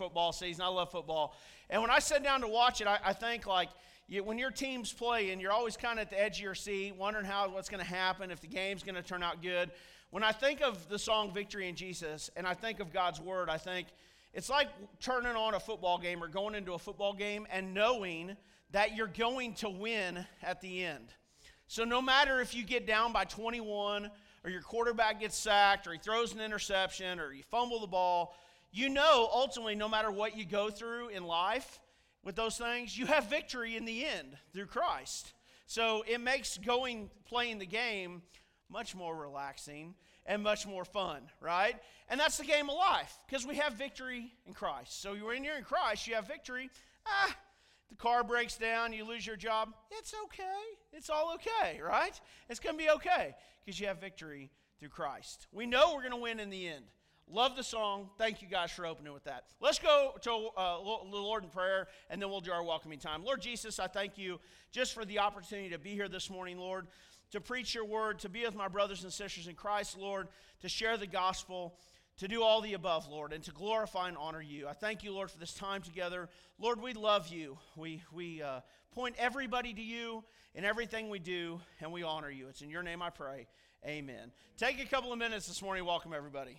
football season. I love football. And when I sit down to watch it, I, I think like you, when your team's playing, you're always kind of at the edge of your seat, wondering how what's going to happen, if the game's going to turn out good. When I think of the song Victory in Jesus and I think of God's Word, I think it's like turning on a football game or going into a football game and knowing that you're going to win at the end. So no matter if you get down by 21 or your quarterback gets sacked or he throws an interception or you fumble the ball, you know ultimately no matter what you go through in life with those things, you have victory in the end through Christ. So it makes going playing the game much more relaxing and much more fun, right? And that's the game of life because we have victory in Christ. So when you're in Christ, you have victory. Ah, the car breaks down, you lose your job. It's okay. It's all okay, right? It's going to be okay because you have victory through Christ. We know we're going to win in the end. Love the song. Thank you guys for opening with that. Let's go to uh, the Lord in prayer, and then we'll do our welcoming time. Lord Jesus, I thank you just for the opportunity to be here this morning, Lord, to preach your word, to be with my brothers and sisters in Christ, Lord, to share the gospel, to do all the above, Lord, and to glorify and honor you. I thank you, Lord, for this time together. Lord, we love you. We, we uh, point everybody to you in everything we do, and we honor you. It's in your name I pray. Amen. Take a couple of minutes this morning. Welcome, everybody.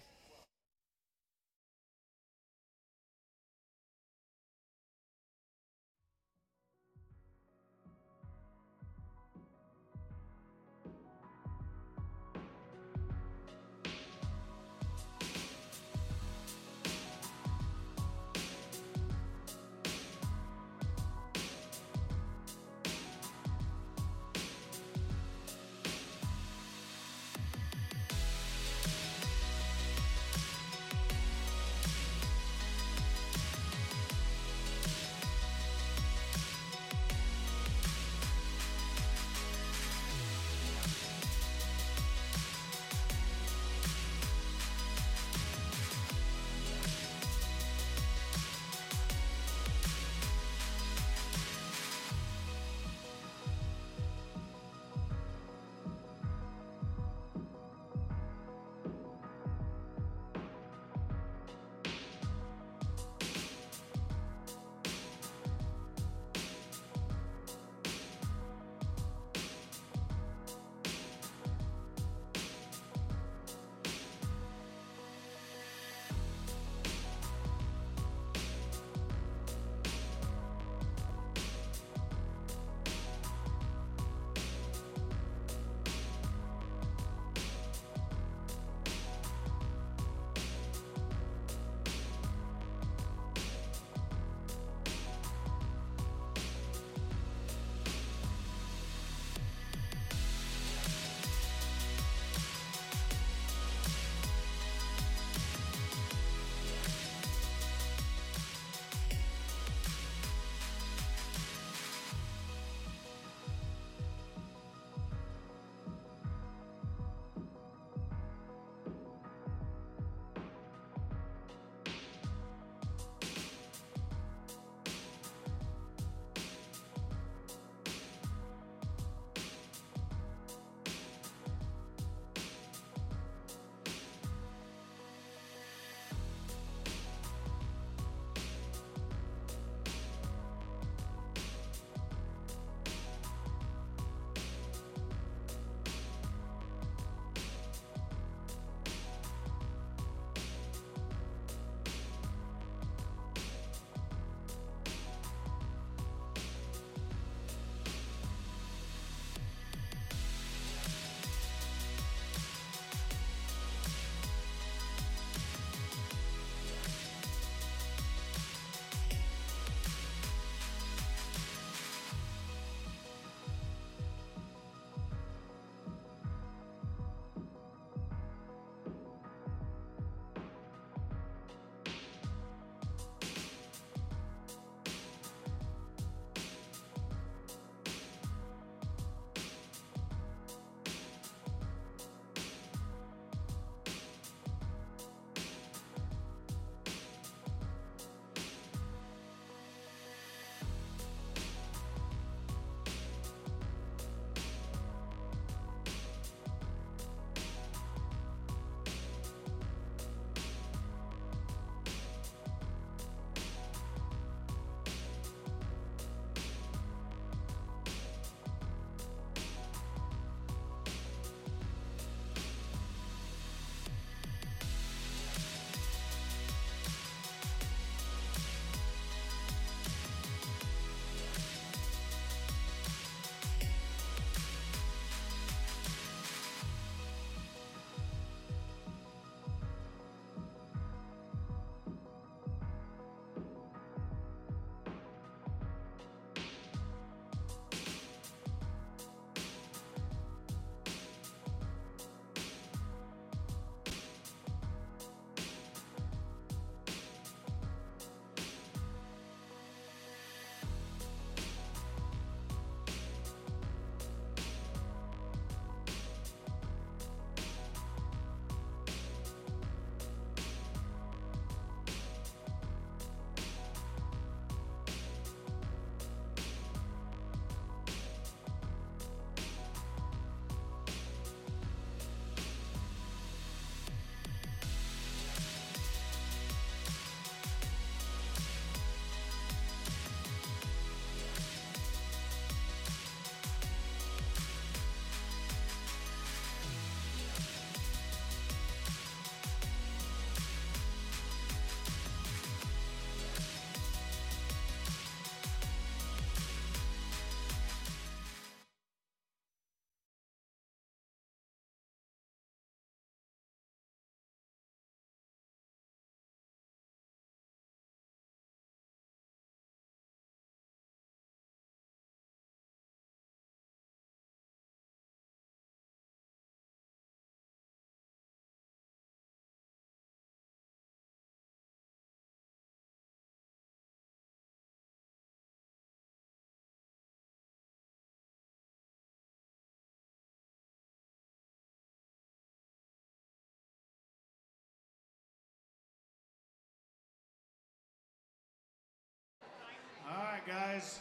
Guys.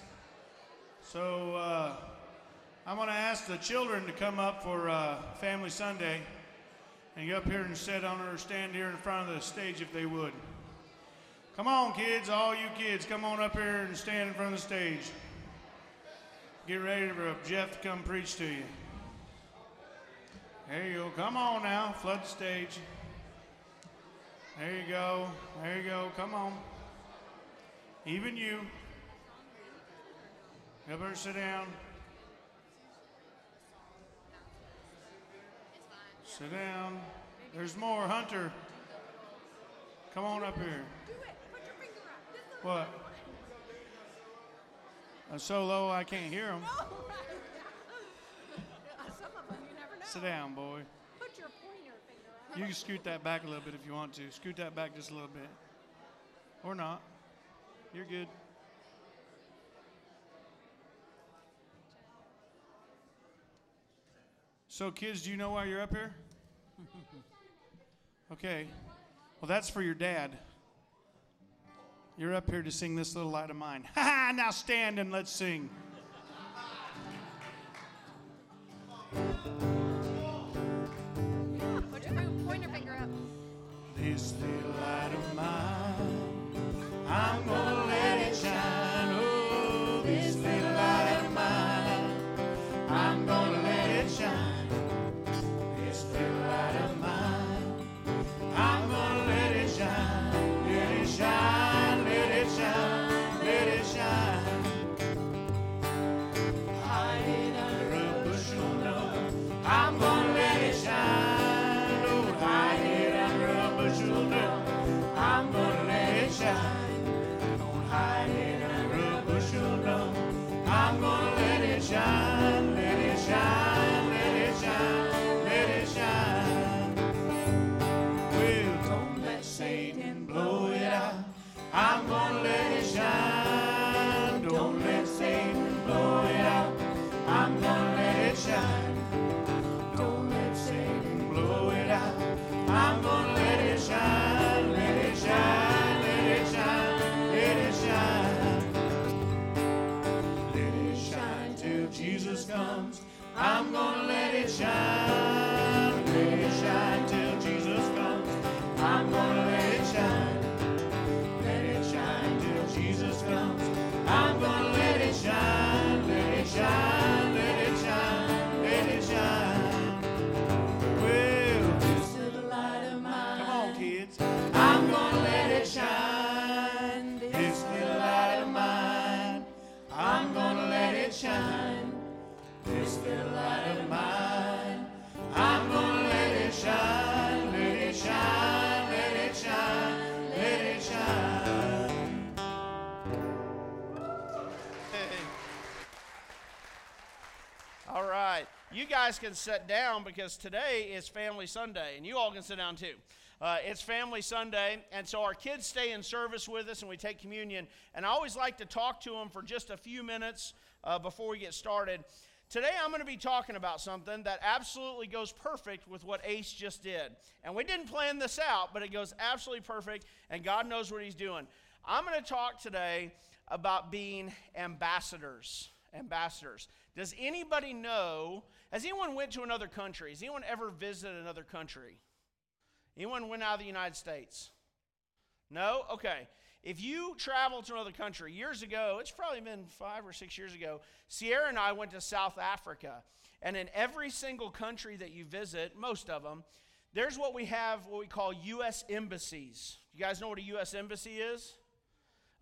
So uh, I'm going to ask the children to come up for uh, Family Sunday and get up here and sit on or stand here in front of the stage if they would. Come on, kids, all you kids, come on up here and stand in front of the stage. Get ready for Jeff to come preach to you. There you go. Come on now, flood the stage. There you go. There you go. Come on. Even you. Here, sit down. Sit down. There's more. Hunter. Come on up here. What? I'm so low I can't hear them. Sit down, boy. Put your pointer finger up. You can scoot that back a little bit if you want to. Scoot that back just a little bit. Or not. You're good. So, kids, do you know why you're up here? Okay. Well, that's for your dad. You're up here to sing this little light of mine. Ha ha! Now stand and let's sing. Put your finger up. This little light of mine, I'm gonna can sit down because today is Family Sunday, and you all can sit down too. Uh, it's Family Sunday, and so our kids stay in service with us and we take communion. And I always like to talk to them for just a few minutes uh, before we get started. Today I'm going to be talking about something that absolutely goes perfect with what Ace just did. And we didn't plan this out, but it goes absolutely perfect, and God knows what He's doing. I'm going to talk today about being ambassadors. Ambassadors. Does anybody know? Has anyone went to another country? Has anyone ever visited another country? Anyone went out of the United States? No? Okay. If you travel to another country, years ago, it's probably been five or six years ago, Sierra and I went to South Africa. And in every single country that you visit, most of them, there's what we have, what we call U.S. embassies. You guys know what a U.S. embassy is?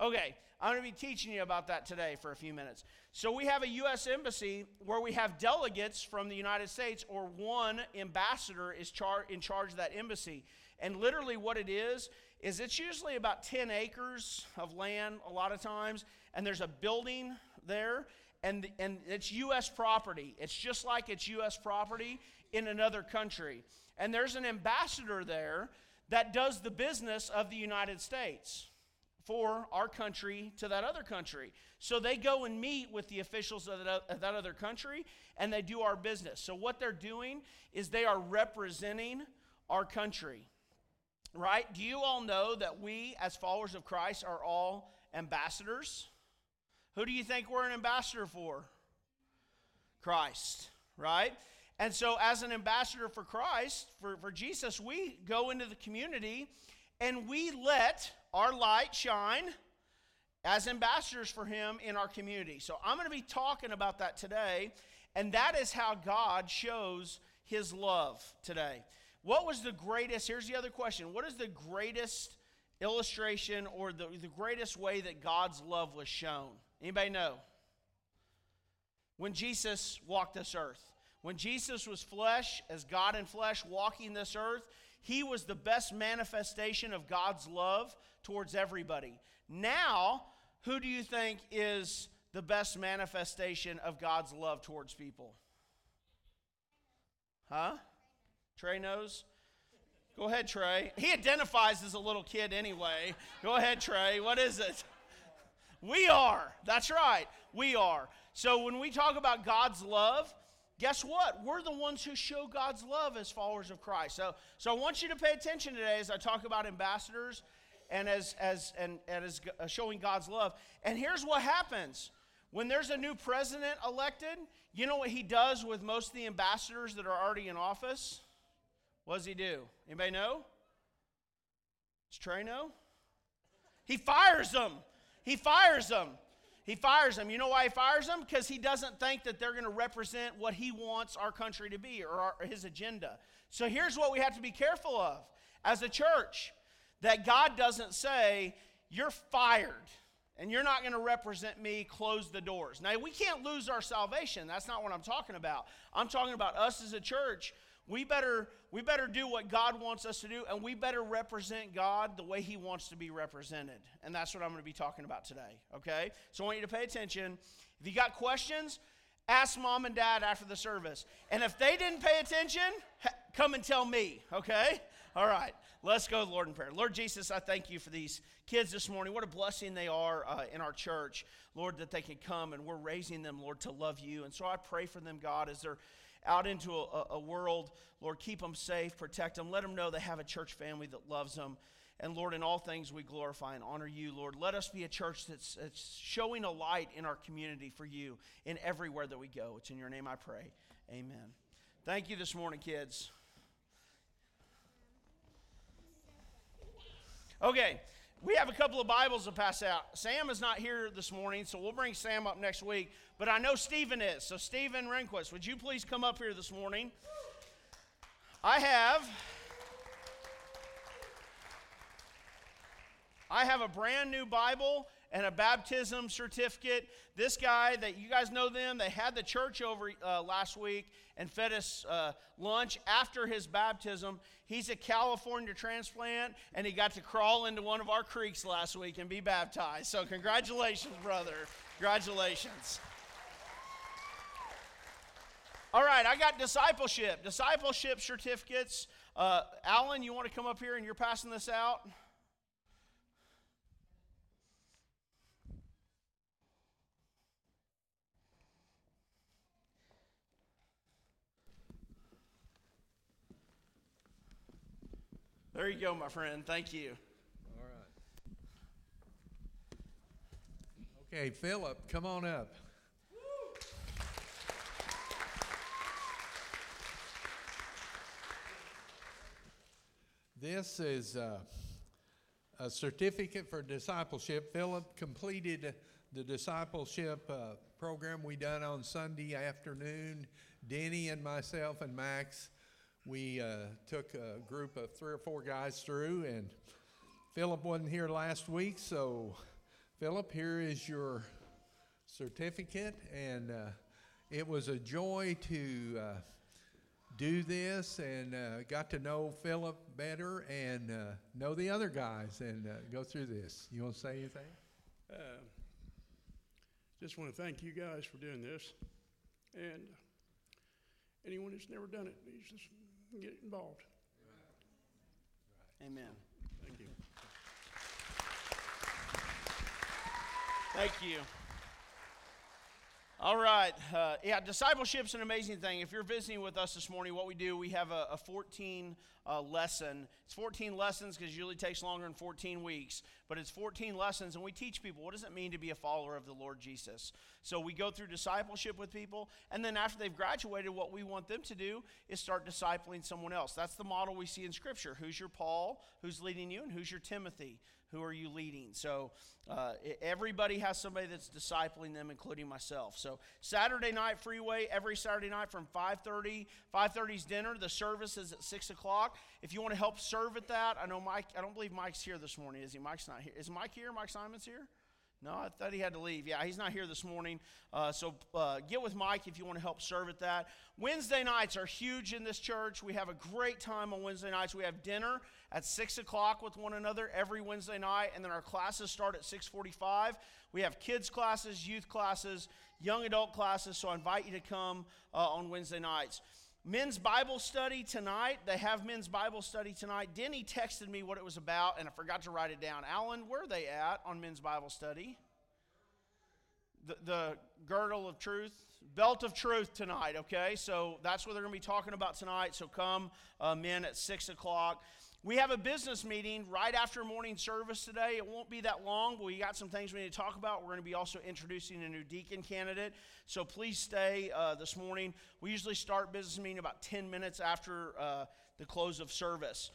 Okay, I'm going to be teaching you about that today for a few minutes. So, we have a U.S. embassy where we have delegates from the United States, or one ambassador is char- in charge of that embassy. And literally, what it is, is it's usually about 10 acres of land a lot of times, and there's a building there, and, and it's U.S. property. It's just like it's U.S. property in another country. And there's an ambassador there that does the business of the United States for our country to that other country. So they go and meet with the officials of that, other country and they do our business. So what they're doing is they are representing our country. Right? Do you all know that we, as followers of Christ, are all ambassadors? Who do you think we're an ambassador for? Christ, right? And so, as an ambassador for Christ, for, for Jesus, we go into the community and we let our light shine as ambassadors for Him in our community. So, I'm going to be talking about that today, and that is how God shows His love today. What was the greatest? Here's the other question What is the greatest illustration or the, the greatest way that God's love was shown? Anybody know? When Jesus walked this earth. When Jesus was flesh, as God in flesh, walking this earth, he was the best manifestation of God's love towards everybody. Now, who do you think is the best manifestation of God's love towards people? Huh? Trey knows? Go ahead, Trey. He identifies as a little kid anyway. Go ahead, Trey. What is it? We are. That's right. We are. So when we talk about God's love, guess what? We're the ones who show God's love as followers of Christ. So, so I want you to pay attention today as I talk about ambassadors and as, as, and, and as uh, showing God's love. And here's what happens. When there's a new president elected, you know what he does with most of the ambassadors that are already in office? What does he do? Anybody know? Does Trey know? He fires them. He fires them. He fires them. You know why he fires them? Because he doesn't think that they're going to represent what he wants our country to be or, our, or his agenda. So here's what we have to be careful of as a church that God doesn't say, You're fired and you're not going to represent me, close the doors. Now, we can't lose our salvation. That's not what I'm talking about. I'm talking about us as a church we better we better do what God wants us to do and we better represent God the way he wants to be represented. And that's what I'm going to be talking about today, okay? So I want you to pay attention. If you got questions, ask mom and dad after the service. And if they didn't pay attention, come and tell me, okay? All right, let's go, Lord, in prayer. Lord Jesus, I thank you for these kids this morning. What a blessing they are uh, in our church, Lord, that they can come and we're raising them, Lord, to love you. And so I pray for them, God, as they're out into a, a world. Lord, keep them safe, protect them. Let them know they have a church family that loves them. And Lord, in all things we glorify and honor you, Lord. Let us be a church that's, that's, showing a light in our community for you in everywhere that we go. It's in your name I pray. Amen. Thank you this morning, kids. Okay, we have a couple of Bibles to pass out. Sam is not here this morning, so we'll bring Sam up next week. But I know Stephen is. So, Stephen Rehnquist, would you please come up here this morning? I have. I have a brand new Bible and a baptism certificate. This guy that you guys know them, they had the church over uh, last week and fed us uh, lunch after his baptism. He's a California transplant and he got to crawl into one of our creeks last week and be baptized. So, congratulations, brother. Congratulations. All right, I got discipleship. Discipleship certificates. Uh, Alan, you want to come up here and you're passing this out? There you go, my friend. Thank you. All right. Okay, Philip, come on up. This is uh, a certificate for discipleship. Philip completed the discipleship uh, program we done on Sunday afternoon. Denny and myself and Max we uh, took a group of three or four guys through, and Philip wasn't here last week, so Philip, here is your certificate, and uh, it was a joy to uh, do this and uh, got to know Philip better and uh, know the other guys and uh, go through this. You want to say anything? just want to thank you guys for doing this, and anyone that's never done it, please just get involved. Amen. Thank you. Thank you. All right. Uh, yeah, discipleship's an amazing thing. If you're visiting with us this morning, what we do, we have a, a 14 uh, lesson. It's 14 lessons because it usually takes longer than 14 weeks, but it's 14 lessons, and we teach people what does it mean to be a follower of the Lord Jesus. So we go through discipleship with people, and then after they've graduated, what we want them to do is start discipling someone else. That's the model we see in Scripture. Who's your Paul? Who's leading you? And who's your Timothy? Who are you leading? So uh, everybody has somebody that's discipling them, including myself. So Saturday night freeway every Saturday night from 5:30. 5:30's dinner. The service is at six o'clock. If you want to help serve at that, I know Mike. I don't believe Mike's here this morning. Is he? Mike's not here. Is Mike here? Mike Simon's here. No, I thought he had to leave. Yeah, he's not here this morning. Uh, so uh, get with Mike if you want to help serve at that. Wednesday nights are huge in this church. We have a great time on Wednesday nights. We have dinner at six o'clock with one another every Wednesday night, and then our classes start at six forty-five. We have kids classes, youth classes, young adult classes. So I invite you to come uh, on Wednesday nights. Men's Bible study tonight. They have men's Bible study tonight. Denny texted me what it was about, and I forgot to write it down. Alan, where are they at on men's Bible study? The, the girdle of truth, belt of truth tonight, okay? So that's what they're going to be talking about tonight. So come, uh, men, at 6 o'clock. We have a business meeting right after morning service today. It won't be that long, but we got some things we need to talk about. We're going to be also introducing a new deacon candidate. So please stay uh, this morning. We usually start business meeting about 10 minutes after uh, the close of service.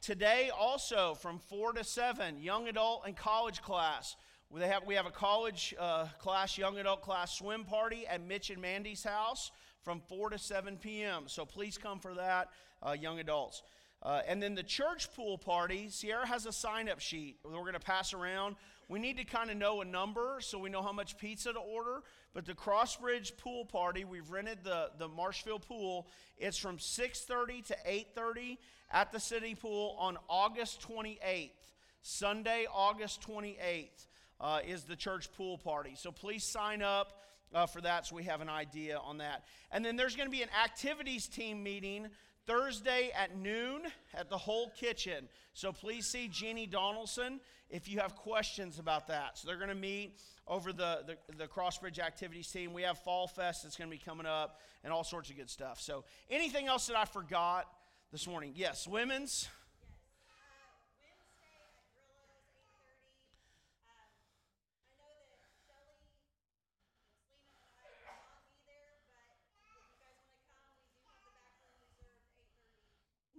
Today, also from 4 to 7, young adult and college class. We have, we have a college uh, class, young adult class swim party at Mitch and Mandy's house from 4 to 7 p.m. So please come for that, uh, young adults. Uh, and then the church pool party, Sierra has a sign up sheet that we're going to pass around. We need to kind of know a number so we know how much pizza to order. But the Crossbridge pool party, we've rented the, the Marshfield pool. It's from 6.30 to 8.30 at the city pool on August 28th. Sunday, August 28th uh, is the church pool party. So please sign up uh, for that so we have an idea on that. And then there's going to be an activities team meeting Thursday at noon at the whole kitchen. So please see Jeannie Donaldson if you have questions about that. So they're going to meet over the, the, the Crossbridge Activities team. We have Fall Fest that's going to be coming up and all sorts of good stuff. So anything else that I forgot this morning? Yes, women's.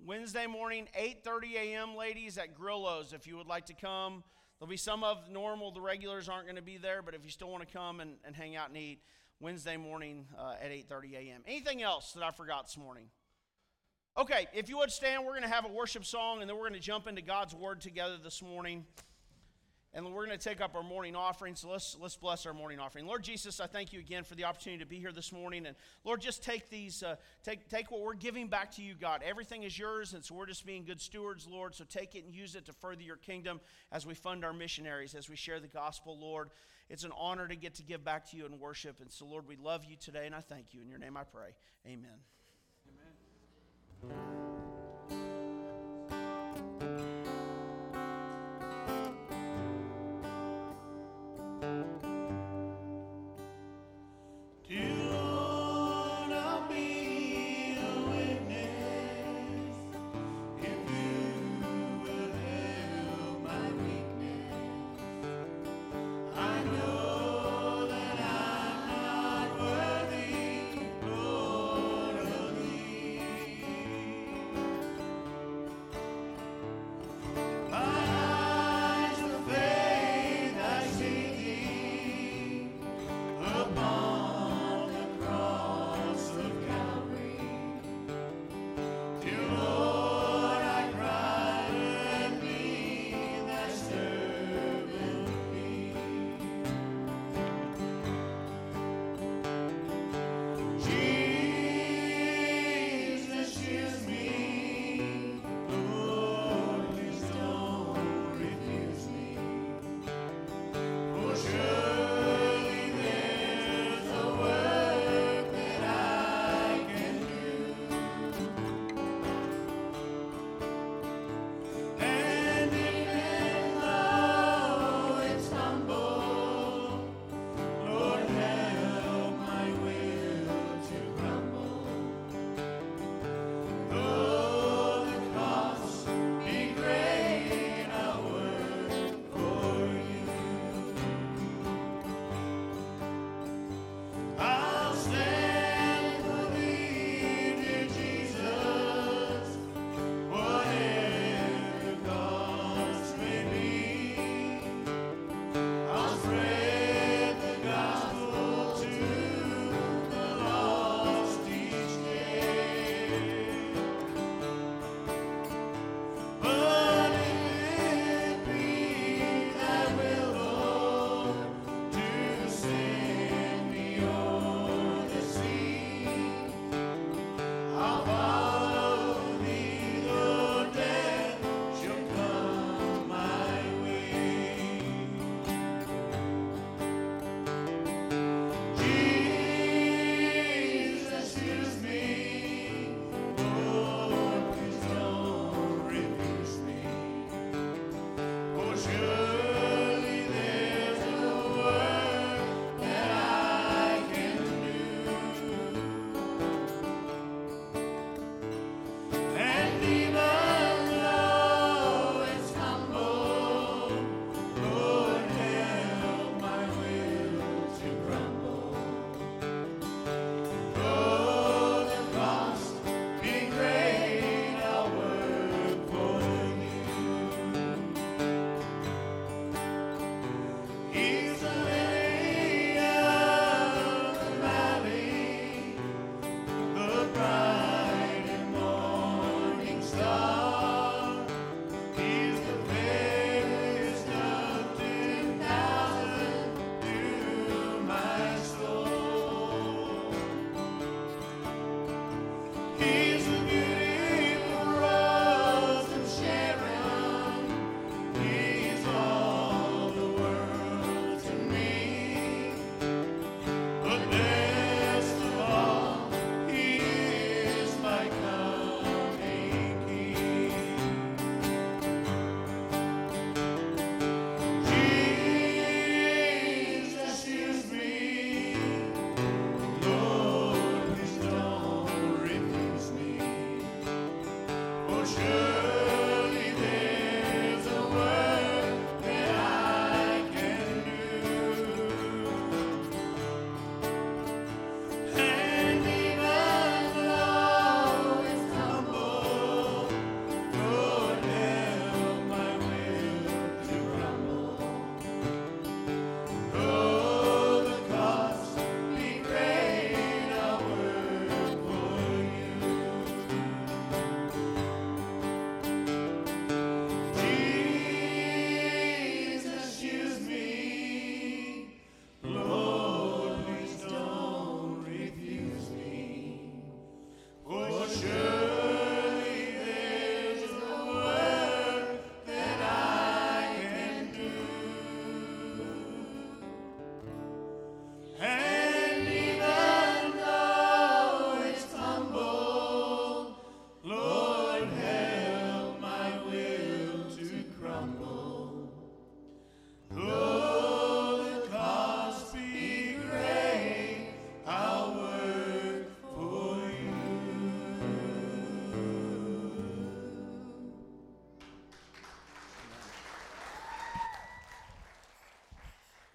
Wednesday morning, 8:30 a.m. ladies at Grillo's if you would like to come. There'll be some of normal, the regulars aren't going to be there, but if you still want to come and, and hang out and eat, Wednesday morning uh, at 8:30 a.m. Anything else that I forgot this morning? Okay, if you would stand, we're going to have a worship song, and then we're going to jump into God's Word together this morning. And we're going to take up our morning offering. So let's, let's bless our morning offering. Lord Jesus, I thank you again for the opportunity to be here this morning. And Lord, just take these, uh, take, take what we're giving back to you, God. Everything is yours, and so we're just being good stewards, Lord. So take it and use it to further your kingdom as we fund our missionaries, as we share the gospel, Lord. It's an honor to get to give back to you and worship. And so, Lord, we love you today, and I thank you. In your name I pray. Amen. Do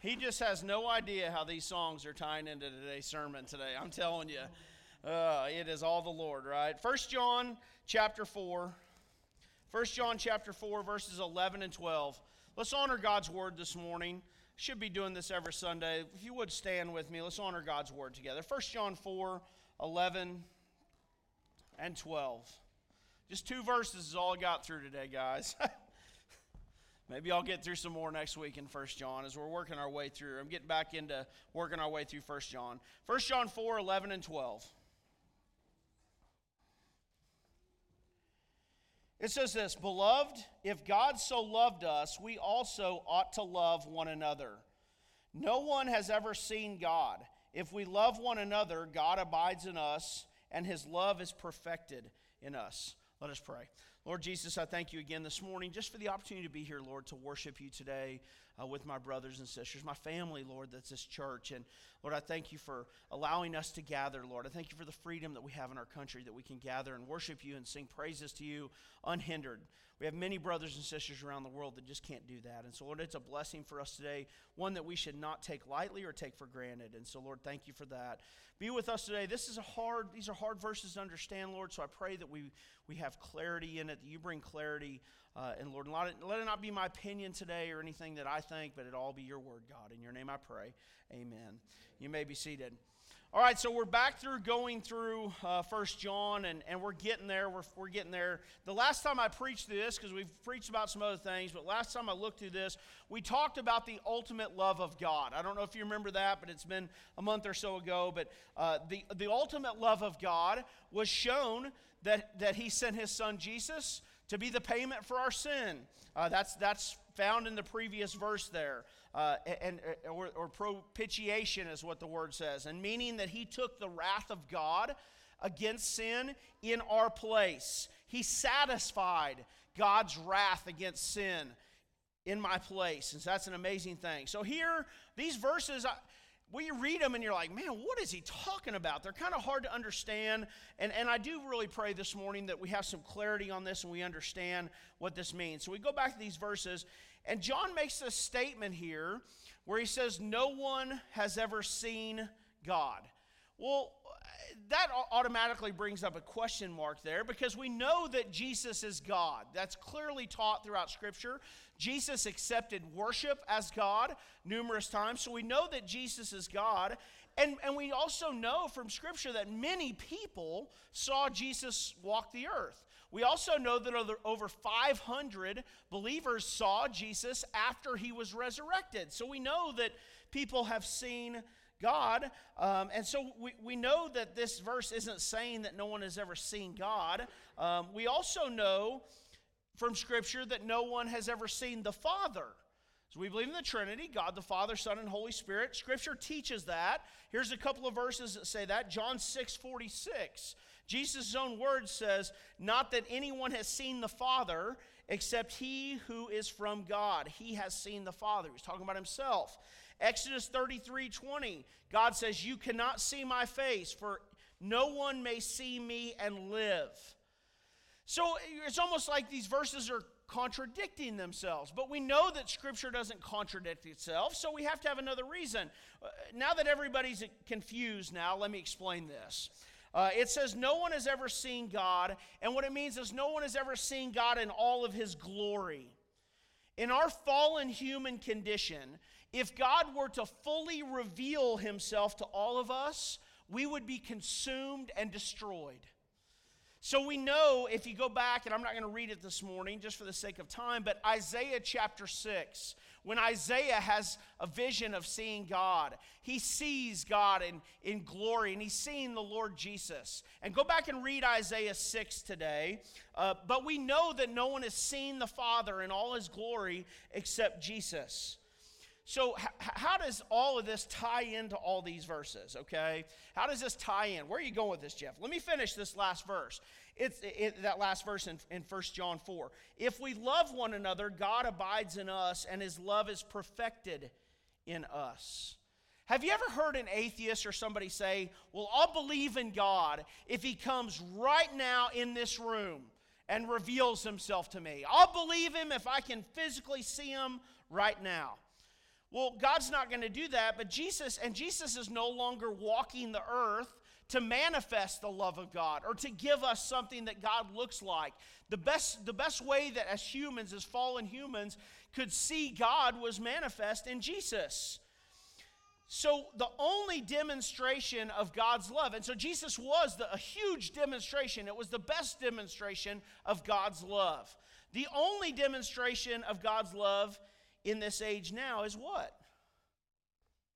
He just has no idea how these songs are tying into today's sermon today. I'm telling you. Uh, it is all the Lord, right? First John chapter 4. 1 John chapter 4, verses 11 and 12. Let's honor God's word this morning. Should be doing this every Sunday. If you would stand with me, let's honor God's word together. 1 John 4, 11 and 12. Just two verses is all I got through today, guys. Maybe I'll get through some more next week in 1 John as we're working our way through. I'm getting back into working our way through 1 John. 1 John 4, 11 and 12. It says this Beloved, if God so loved us, we also ought to love one another. No one has ever seen God. If we love one another, God abides in us, and his love is perfected in us. Let us pray. Lord Jesus, I thank you again this morning just for the opportunity to be here, Lord, to worship you today uh, with my brothers and sisters, my family, Lord, that's this church. And Lord, I thank you for allowing us to gather, Lord. I thank you for the freedom that we have in our country that we can gather and worship you and sing praises to you unhindered. We have many brothers and sisters around the world that just can't do that. And so, Lord, it's a blessing for us today, one that we should not take lightly or take for granted. And so, Lord, thank you for that. Be with us today. This is a hard, these are hard verses to understand, Lord. So I pray that we, we have clarity in it, that you bring clarity. Uh, and Lord, let it, let it not be my opinion today or anything that I think, but it all be your word, God. In your name I pray. Amen. You may be seated. All right, so we're back through going through uh, First John, and, and we're getting there. We're, we're getting there. The last time I preached this, because we've preached about some other things, but last time I looked through this, we talked about the ultimate love of God. I don't know if you remember that, but it's been a month or so ago. But uh, the, the ultimate love of God was shown that, that He sent His Son Jesus to be the payment for our sin. Uh, that's, that's found in the previous verse there. Uh, and, uh, or, or propitiation is what the word says, and meaning that he took the wrath of God against sin in our place. He satisfied God's wrath against sin in my place. And so that's an amazing thing. So here, these verses, well, you read them and you're like, man, what is he talking about? They're kind of hard to understand. And, and I do really pray this morning that we have some clarity on this and we understand what this means. So we go back to these verses, and John makes a statement here where he says, No one has ever seen God. Well, that automatically brings up a question mark there because we know that Jesus is God. That's clearly taught throughout Scripture. Jesus accepted worship as God numerous times, so we know that Jesus is God. And, and we also know from Scripture that many people saw Jesus walk the earth. We also know that over 500 believers saw Jesus after he was resurrected. So we know that people have seen God. Um, and so we, we know that this verse isn't saying that no one has ever seen God. Um, we also know from Scripture that no one has ever seen the Father. So we believe in the Trinity God the Father, Son, and Holy Spirit. Scripture teaches that. Here's a couple of verses that say that John 6 46. Jesus' own word says, Not that anyone has seen the Father except he who is from God. He has seen the Father. He's talking about himself. Exodus 33 20, God says, You cannot see my face, for no one may see me and live. So it's almost like these verses are contradicting themselves. But we know that Scripture doesn't contradict itself, so we have to have another reason. Uh, now that everybody's confused, now let me explain this. Uh, it says, No one has ever seen God. And what it means is, no one has ever seen God in all of his glory. In our fallen human condition, if God were to fully reveal himself to all of us, we would be consumed and destroyed. So we know if you go back, and I'm not going to read it this morning just for the sake of time, but Isaiah chapter 6, when Isaiah has a vision of seeing God, he sees God in, in glory and he's seeing the Lord Jesus. And go back and read Isaiah 6 today. Uh, but we know that no one has seen the Father in all his glory except Jesus. So, h- how does all of this tie into all these verses, okay? How does this tie in? Where are you going with this, Jeff? Let me finish this last verse. It's it, that last verse in, in 1 John 4. If we love one another, God abides in us, and his love is perfected in us. Have you ever heard an atheist or somebody say, Well, I'll believe in God if he comes right now in this room and reveals himself to me? I'll believe him if I can physically see him right now. Well, God's not going to do that, but Jesus, and Jesus is no longer walking the earth to manifest the love of God or to give us something that God looks like. The best, the best way that as humans, as fallen humans, could see God was manifest in Jesus. So, the only demonstration of God's love, and so Jesus was the, a huge demonstration, it was the best demonstration of God's love. The only demonstration of God's love in this age now is what?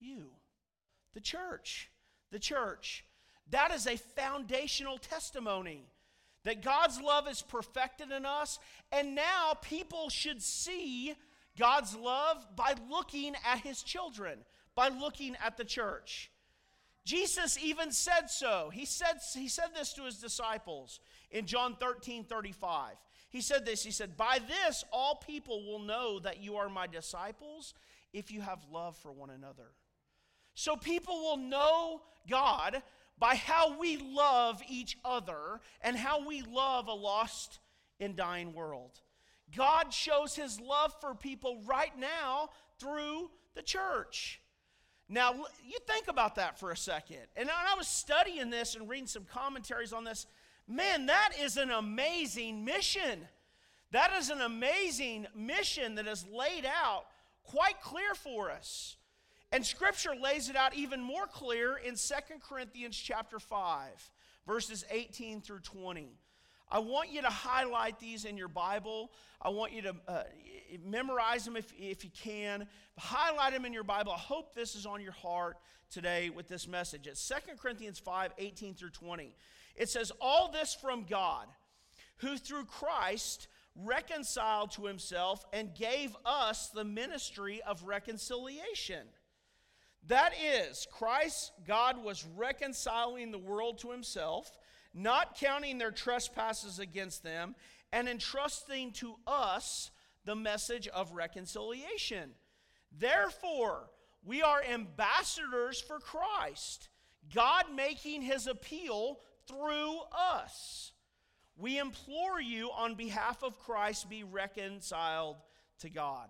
You, the church. The church. That is a foundational testimony that God's love is perfected in us, and now people should see God's love by looking at his children, by looking at the church. Jesus even said so. He said, he said this to his disciples in John 13 35. He said this He said, By this all people will know that you are my disciples if you have love for one another. So people will know God by how we love each other and how we love a lost and dying world. God shows his love for people right now through the church. Now, you think about that for a second. And I was studying this and reading some commentaries on this. Man, that is an amazing mission. That is an amazing mission that is laid out quite clear for us. And scripture lays it out even more clear in Second Corinthians chapter 5, verses 18 through 20. I want you to highlight these in your Bible. I want you to uh, memorize them if, if you can. Highlight them in your Bible. I hope this is on your heart today with this message. It's Second Corinthians 5 18 through 20. It says, All this from God, who through Christ reconciled to himself and gave us the ministry of reconciliation. That is, Christ, God was reconciling the world to himself, not counting their trespasses against them, and entrusting to us the message of reconciliation. Therefore, we are ambassadors for Christ, God making his appeal through us. We implore you on behalf of Christ be reconciled to God.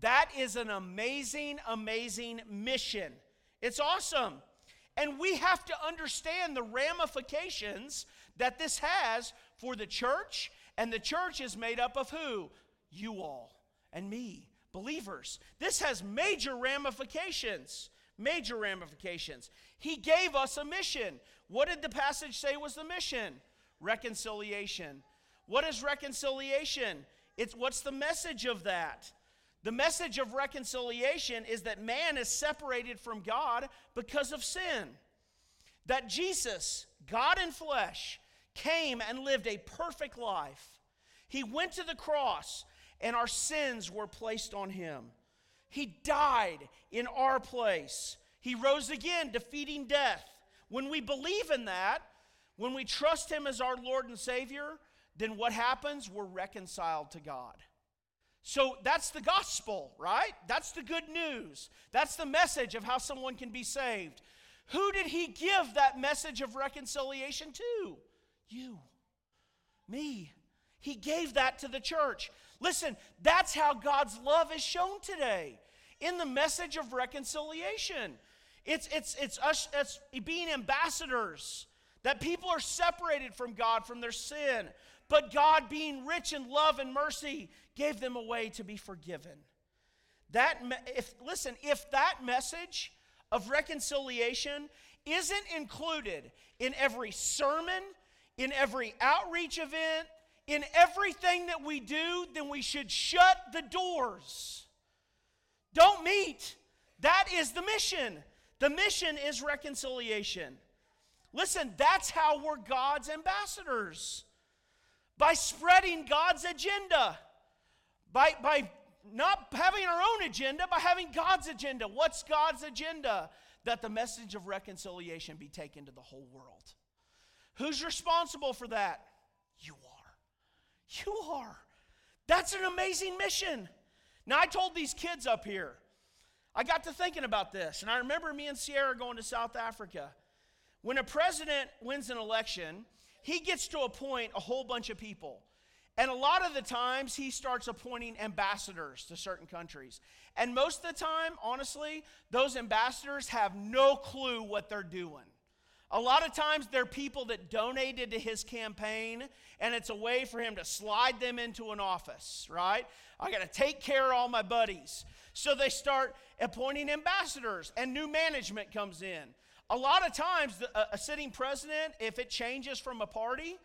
That is an amazing, amazing mission. It's awesome. And we have to understand the ramifications that this has for the church. And the church is made up of who? You all and me, believers. This has major ramifications. Major ramifications. He gave us a mission. What did the passage say was the mission? Reconciliation. What is reconciliation? It's what's the message of that? The message of reconciliation is that man is separated from God because of sin. That Jesus, God in flesh, came and lived a perfect life. He went to the cross and our sins were placed on him. He died in our place. He rose again, defeating death. When we believe in that, when we trust him as our Lord and Savior, then what happens? We're reconciled to God. So that's the gospel, right? That's the good news. That's the message of how someone can be saved. Who did he give that message of reconciliation to? You, me. He gave that to the church. Listen, that's how God's love is shown today in the message of reconciliation. It's, it's, it's us it's being ambassadors, that people are separated from God from their sin, but God, being rich in love and mercy, gave them a way to be forgiven. That if listen, if that message of reconciliation isn't included in every sermon, in every outreach event, in everything that we do, then we should shut the doors. Don't meet. That is the mission. The mission is reconciliation. Listen, that's how we're God's ambassadors by spreading God's agenda, by, by not having our own agenda, by having God's agenda. What's God's agenda? That the message of reconciliation be taken to the whole world. Who's responsible for that? You are. You are. That's an amazing mission. Now, I told these kids up here, I got to thinking about this, and I remember me and Sierra going to South Africa. When a president wins an election, he gets to appoint a whole bunch of people. And a lot of the times, he starts appointing ambassadors to certain countries. And most of the time, honestly, those ambassadors have no clue what they're doing. A lot of times, they're people that donated to his campaign, and it's a way for him to slide them into an office, right? I got to take care of all my buddies. So they start appointing ambassadors, and new management comes in. A lot of times, a, sitting president, if it changes from a party,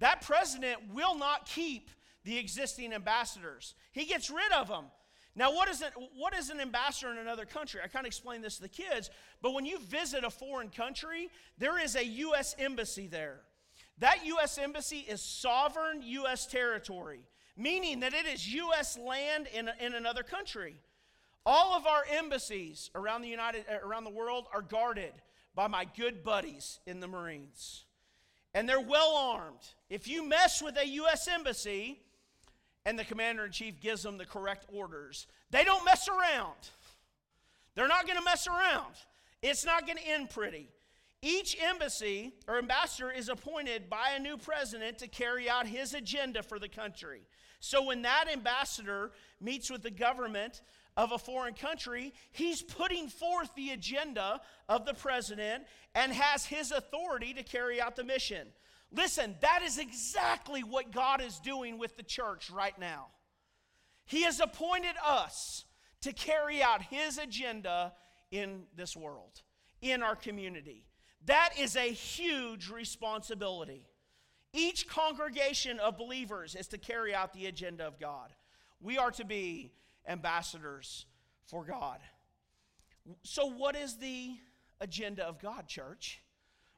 that president will not keep the existing ambassadors. He gets rid of them. Now, what is, it, what is an ambassador in another country? I kind of explained this to the kids, but when you visit a foreign country, there is a U.S. embassy there. That U.S. embassy is sovereign U.S. territory, meaning that it is U.S. land in, in another country. All of our embassies around the, United, uh, around the world are guarded by my good buddies in the Marines and they're well armed. If you mess with a U.S. embassy and the commander in chief gives them the correct orders, they don't mess around. They're not going to mess around. It's not going to end pretty. Each embassy or ambassador is appointed by a new president to carry out his agenda for the country. So when that ambassador meets with the government of a foreign country, he's putting forth the agenda of the president and has his authority to carry out the mission. Listen, that is exactly what God is doing with the church right now. He has appointed us to carry out his agenda in this world, in our community. That is a huge responsibility. Each congregation of believers is to carry out the agenda of God. We are to be ambassadors for God. So, what is the agenda of God, church?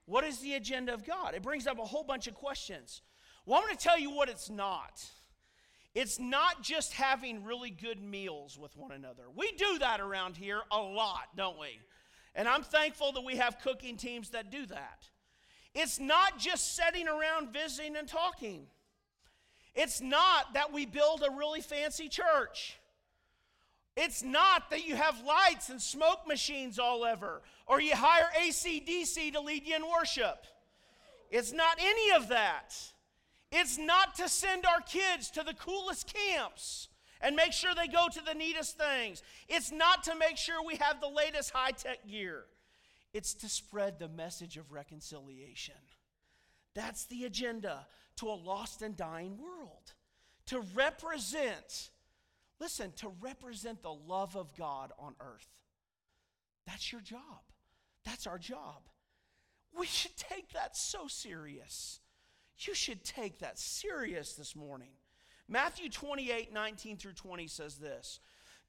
What is the agenda of God? It brings up a whole bunch of questions. Well, I'm going to tell you what it's not. It's not just having really good meals with one another. We do that around here a lot, don't we? And I'm thankful that we have cooking teams that do that. It's not just sitting around visiting and talking. It's not that we build a really fancy church. It's not that you have lights and smoke machines all over, or you hire ACDC to lead you in worship. It's not any of that. It's not to send our kids to the coolest camps and make sure they go to the neatest things. It's not to make sure we have the latest high tech gear. It's to spread the message of reconciliation. That's the agenda to a lost and dying world. To represent Listen, to represent the love of God on earth. That's your job. That's our job. We should take that so serious. You should take that serious this morning. Matthew 28 19 through 20 says this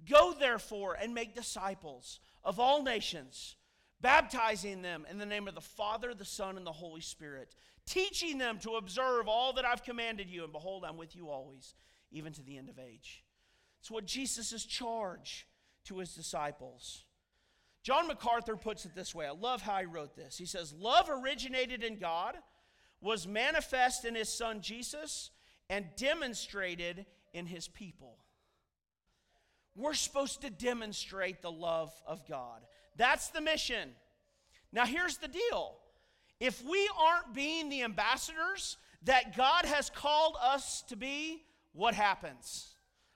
Go therefore and make disciples of all nations, baptizing them in the name of the Father, the Son, and the Holy Spirit, teaching them to observe all that I've commanded you. And behold, I'm with you always, even to the end of age. It's what Jesus' charge to his disciples. John MacArthur puts it this way. I love how he wrote this. He says, Love originated in God, was manifest in his son Jesus, and demonstrated in his people. We're supposed to demonstrate the love of God. That's the mission. Now, here's the deal if we aren't being the ambassadors that God has called us to be, what happens?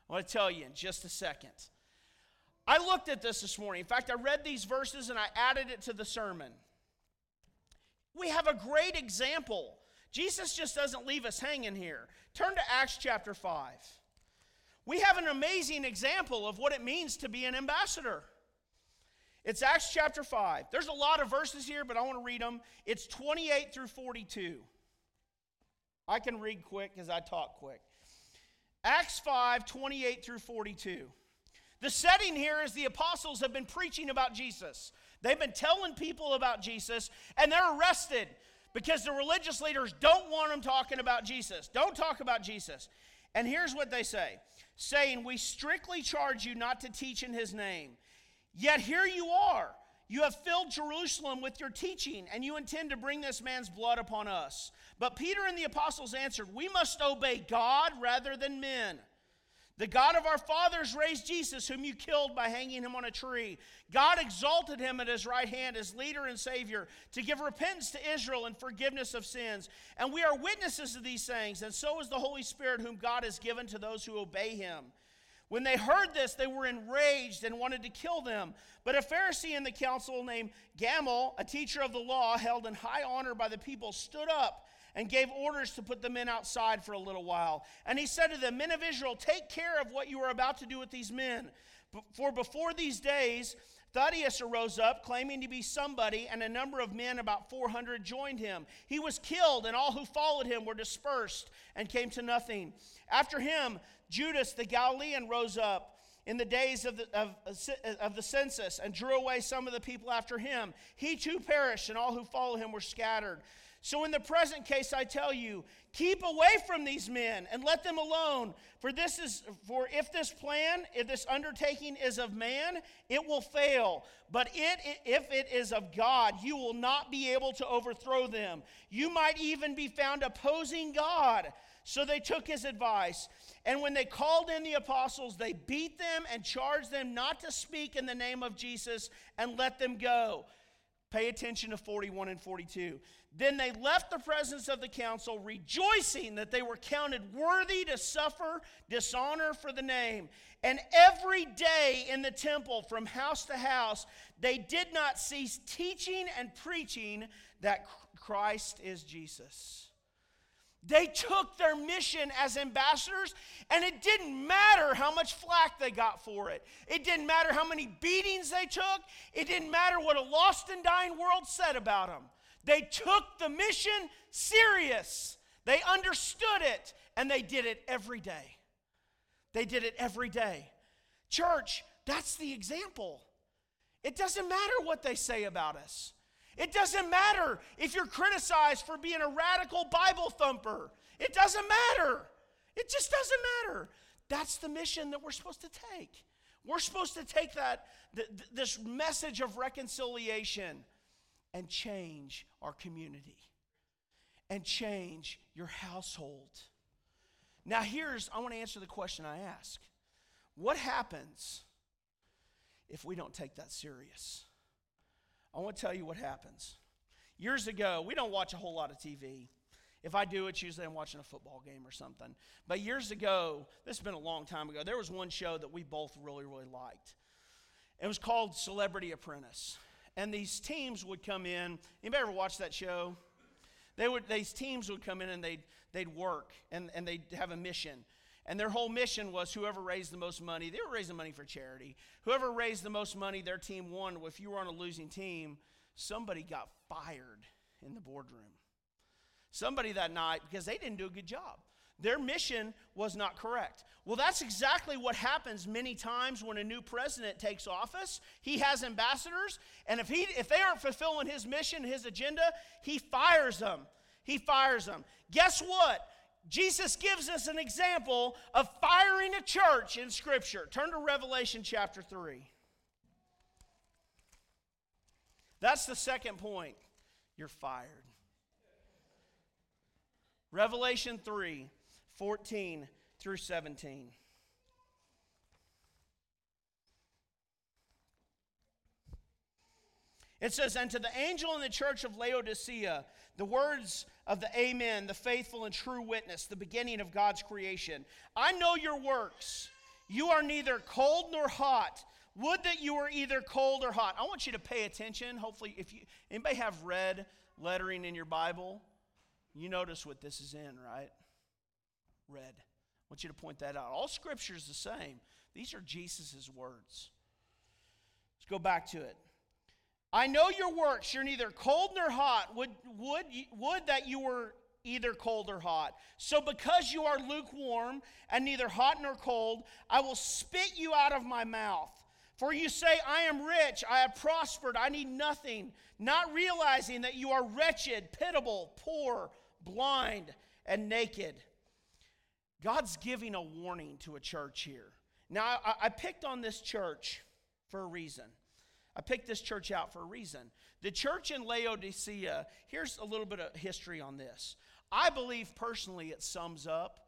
I want to tell you in just a second. I looked at this this morning. In fact, I read these verses and I added it to the sermon. We have a great example. Jesus just doesn't leave us hanging here. Turn to Acts chapter 5. We have an amazing example of what it means to be an ambassador. It's Acts chapter 5. There's a lot of verses here, but I want to read them. It's 28 through 42. I can read quick because I talk quick. Acts 5 28 through 42. The setting here is the apostles have been preaching about Jesus. They've been telling people about Jesus, and they're arrested because the religious leaders don't want them talking about Jesus. Don't talk about Jesus. And here's what they say saying, We strictly charge you not to teach in his name. Yet here you are. You have filled Jerusalem with your teaching, and you intend to bring this man's blood upon us. But Peter and the apostles answered, We must obey God rather than men. The God of our fathers raised Jesus, whom you killed by hanging him on a tree. God exalted him at his right hand as leader and Savior to give repentance to Israel and forgiveness of sins. And we are witnesses of these things, and so is the Holy Spirit, whom God has given to those who obey him. When they heard this, they were enraged and wanted to kill them. But a Pharisee in the council named Gamaliel, a teacher of the law held in high honor by the people, stood up and gave orders to put the men outside for a little while. And he said to them, Men of Israel, take care of what you are about to do with these men. For before these days, Theudas arose up, claiming to be somebody, and a number of men, about 400, joined him. He was killed, and all who followed him were dispersed and came to nothing. After him, Judas the Galilean rose up in the days of the, of, of the census and drew away some of the people after him. He too perished, and all who followed him were scattered. So, in the present case, I tell you, keep away from these men and let them alone. For this is for if this plan, if this undertaking is of man, it will fail. But it, if it is of God, you will not be able to overthrow them. You might even be found opposing God. So they took his advice. And when they called in the apostles, they beat them and charged them not to speak in the name of Jesus and let them go. Pay attention to 41 and 42. Then they left the presence of the council, rejoicing that they were counted worthy to suffer dishonor for the name. And every day in the temple, from house to house, they did not cease teaching and preaching that Christ is Jesus. They took their mission as ambassadors, and it didn't matter how much flack they got for it. It didn't matter how many beatings they took. It didn't matter what a lost and dying world said about them. They took the mission serious. They understood it and they did it every day. They did it every day. Church, that's the example. It doesn't matter what they say about us. It doesn't matter if you're criticized for being a radical Bible thumper. It doesn't matter. It just doesn't matter. That's the mission that we're supposed to take. We're supposed to take that th- this message of reconciliation and change our community and change your household. Now, here's, I want to answer the question I ask What happens if we don't take that serious? I want to tell you what happens. Years ago, we don't watch a whole lot of TV. If I do, it's usually I'm watching a football game or something. But years ago, this has been a long time ago, there was one show that we both really, really liked. It was called Celebrity Apprentice and these teams would come in. Anybody ever watch that show? They would, these teams would come in and they'd, they'd work and, and they'd have a mission. And their whole mission was whoever raised the most money, they were raising money for charity. Whoever raised the most money, their team won. If you were on a losing team, somebody got fired in the boardroom. Somebody that night because they didn't do a good job. Their mission was not correct. Well, that's exactly what happens many times when a new president takes office. He has ambassadors, and if, he, if they aren't fulfilling his mission, his agenda, he fires them. He fires them. Guess what? Jesus gives us an example of firing a church in Scripture. Turn to Revelation chapter 3. That's the second point. You're fired. Revelation 3 14 through 17. It says, And to the angel in the church of Laodicea, the words of the Amen, the faithful and true witness, the beginning of God's creation. I know your works. You are neither cold nor hot. Would that you were either cold or hot. I want you to pay attention. Hopefully, if you anybody have red lettering in your Bible, you notice what this is in, right? red. I want you to point that out. All scripture is the same. These are Jesus' words. Let's go back to it. I know your works. You're neither cold nor hot. Would, would, would that you were either cold or hot. So, because you are lukewarm and neither hot nor cold, I will spit you out of my mouth. For you say, I am rich, I have prospered, I need nothing, not realizing that you are wretched, pitiable, poor, blind, and naked. God's giving a warning to a church here. Now, I, I, picked on this church for a reason. I picked this church out for a reason. The church in Laodicea, here's a little bit of history on this. I believe personally it sums up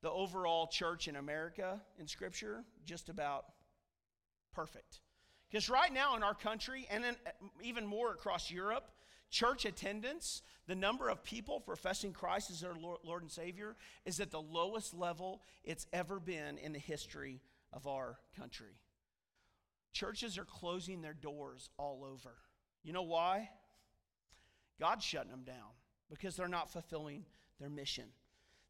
the overall church in America in Scripture just about perfect. Because right now in our country, and even more across Europe, church attendance, the number of people professing Christ as their Lord and Savior, is at the lowest level it's ever been in the history of our country. Churches are closing their doors all over. You know why? God's shutting them down because they're not fulfilling their mission.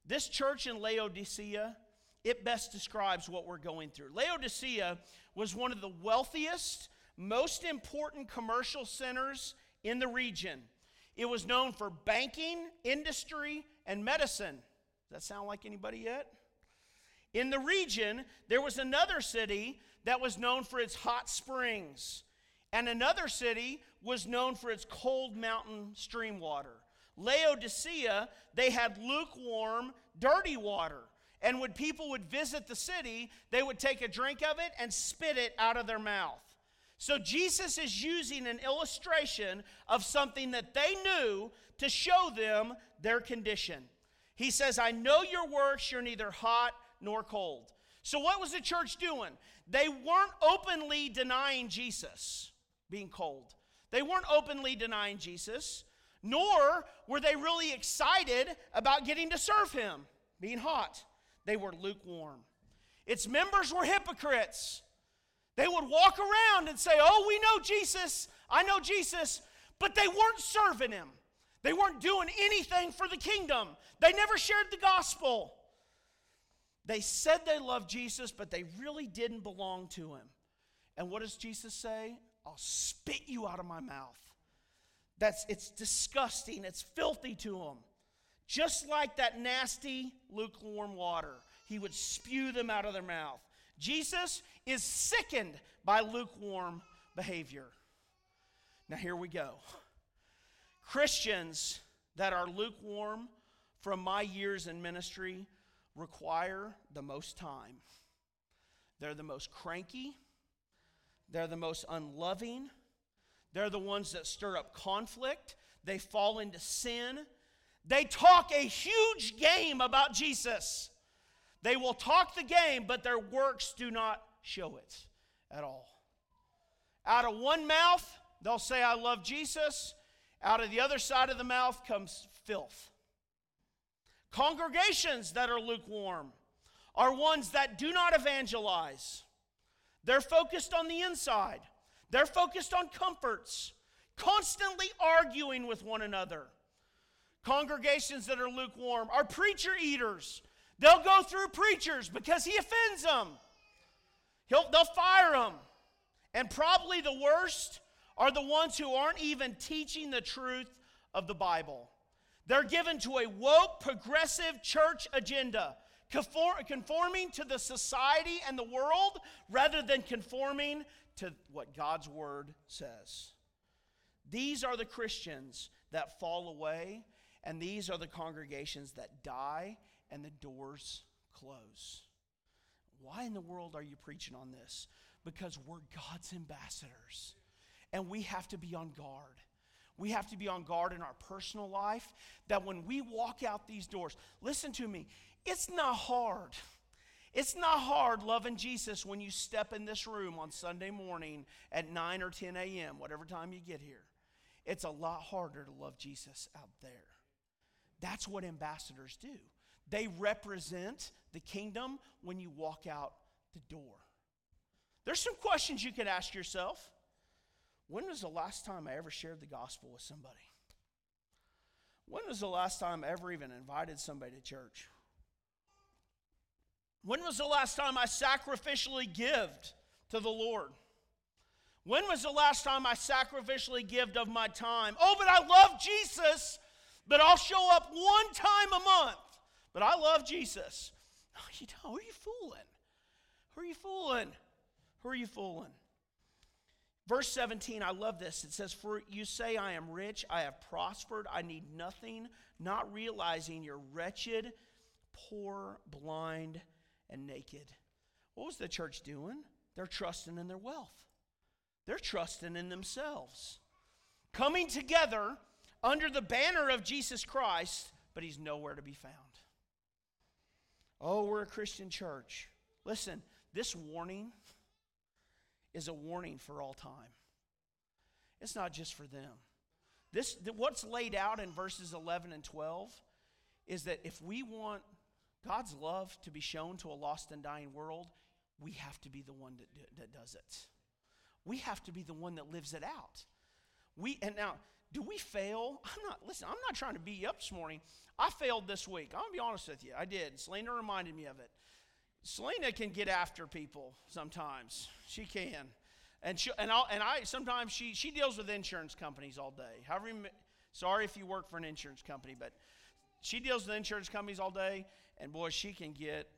This church in Laodicea, it best describes what we're going through. Laodicea was one of the wealthiest, most important commercial centers in the region. It was known for banking, industry, and medicine. Does that sound like anybody yet? In the region, there was another city that was known for its hot springs, and another city was known for its cold mountain stream water. Laodicea, they had lukewarm, dirty water. And when people would visit the city, they would take a drink of it and spit it out of their mouth. So Jesus is using an illustration of something that they knew to show them their condition. He says, I know your works, you're neither hot nor cold. So, what was the church doing? They weren't openly denying Jesus being cold. They weren't openly denying Jesus, nor were they really excited about getting to serve him, being hot. They were lukewarm. Its members were hypocrites. They would walk around and say, Oh, we know Jesus. I know Jesus. But they weren't serving him. They weren't doing anything for the kingdom. They never shared the gospel. They said they loved Jesus, but they really didn't belong to him. And what does Jesus say? I'll spit you out of my mouth. That's it's disgusting, it's filthy to them. Just like that nasty lukewarm water, he would spew them out of their mouth. Jesus is sickened by lukewarm behavior. Now, here we go. Christians that are lukewarm from my years in ministry require the most time. They're the most cranky, they're the most unloving, they're the ones that stir up conflict, they fall into sin they talk a huge game about Jesus. They will talk the game, but their works do not show it at all. Out of one mouth, they'll say, I love Jesus. Out of the other side of the mouth comes filth. Congregations that are lukewarm are ones that do not evangelize. They're focused on the inside, they're focused on comforts, constantly arguing with one another. Congregations that are lukewarm are preacher eaters. They'll go through preachers because he offends them. He'll, they'll fire them. And probably the worst are the ones who aren't even teaching the truth of the Bible. They're given to a woke, progressive church agenda, conforming to the society and the world rather than conforming to what God's word says. These are the Christians that fall away and these are the congregations that die and the doors close. Why in the world are you preaching on this? Because we're God's ambassadors. And we have to be on guard. We have to be on guard in our personal life that when we walk out these doors, listen to me, it's not hard. It's not hard loving Jesus when you step in this room on Sunday morning at 9 or 10 a.m., whatever time you get here. It's a lot harder to love Jesus out there. That's what ambassadors do. They represent the kingdom when you walk out the door. There's some questions you could ask yourself. When was the last time I ever shared the gospel with somebody? When was the last time I ever even invited somebody to church? When was the last time I sacrificially gived to the Lord? When was the last time I sacrificially gived of my time? Oh, but I love Jesus but I'll show up one time a month. But I love Jesus. No, you don't. Who are you fooling? Who are you fooling? Who are you fooling? Verse 17, I love this. It says, For you say, I am rich, I have prospered, I need nothing, not realizing you're wretched, poor, blind, and naked. What was the church doing? They're trusting in their wealth, they're trusting in themselves. Coming together under the banner of Jesus Christ, but he's nowhere to be found. Oh, we're a Christian church. Listen, this warning is a warning for all time. It's not just for them. This, what's laid out in verses 11 and 12 is that if we want God's love to be shown to a lost and dying world, we have to be the one that, do, that does it. We have to be the one that lives it out. We and now, do we fail? I'm not listen, I'm not trying to beat you up this morning. I failed this week. I'm gonna be honest with you. I did. Selena reminded me of it. Selena can get after people sometimes. She can. And she, and, I'll, and I sometimes she she deals with insurance companies all day. However, sorry if you work for an insurance company, but she deals with insurance companies all day, and boy, she can get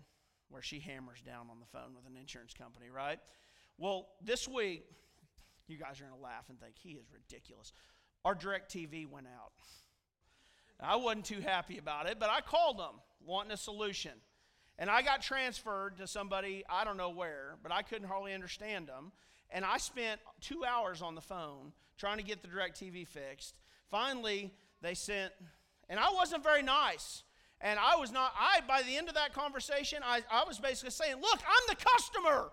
where she hammers down on the phone with an insurance company, right? Well, this week, you guys are gonna laugh and think he is ridiculous. Our DirecTV went out. I wasn't too happy about it, but I called them wanting a solution. And I got transferred to somebody, I don't know where, but I couldn't hardly understand them. And I spent two hours on the phone trying to get the DirecTV fixed. Finally, they sent, and I wasn't very nice. And I was not, I, by the end of that conversation, I, I was basically saying, Look, I'm the customer.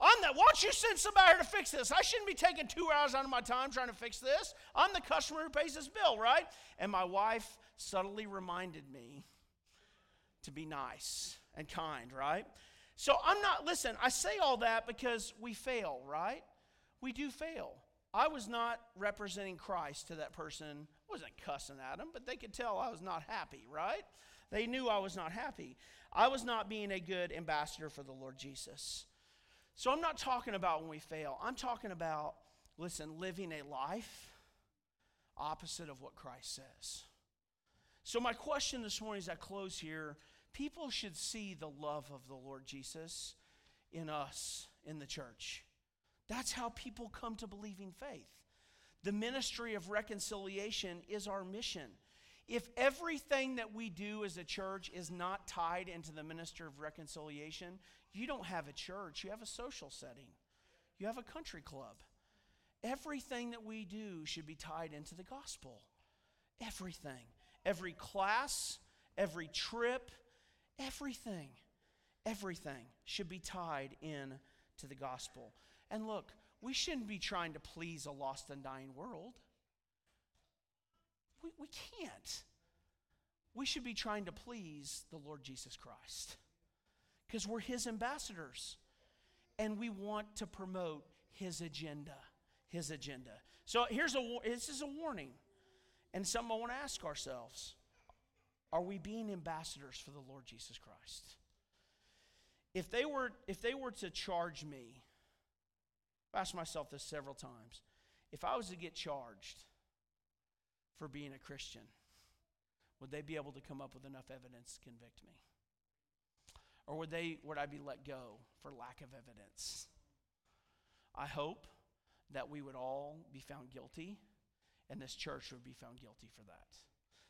I'm the, why don't you send somebody here to fix this? I shouldn't be taking two hours out of my time trying to fix this. I'm the customer who pays this bill, right? And my wife subtly reminded me to be nice and kind, right? So I'm not, listen, I say all that because we fail, right? We do fail. I was not representing Christ to that person. I wasn't cussing at them, but they could tell I was not happy, right? They knew I was not happy. I was not being a good ambassador for the Lord Jesus. So I'm not talking about when we fail. I'm talking about, listen, living a life opposite of what Christ says. So, my question this morning as I close here people should see the love of the Lord Jesus in us, in the church. That's how people come to believing faith. The ministry of reconciliation is our mission. If everything that we do as a church is not tied into the minister of reconciliation, you don't have a church, you have a social setting, you have a country club. Everything that we do should be tied into the gospel. Everything. Every class, every trip, everything. Everything should be tied in to the gospel. And look, we shouldn't be trying to please a lost and dying world. We, we can't. We should be trying to please the Lord Jesus Christ because we're His ambassadors and we want to promote His agenda. His agenda. So here's a this is a warning and something I want to ask ourselves. Are we being ambassadors for the Lord Jesus Christ? If they were if they were to charge me, I've asked myself this several times. If I was to get charged for being a Christian, would they be able to come up with enough evidence to convict me? Or would they would I be let go for lack of evidence? I hope that we would all be found guilty and this church would be found guilty for that.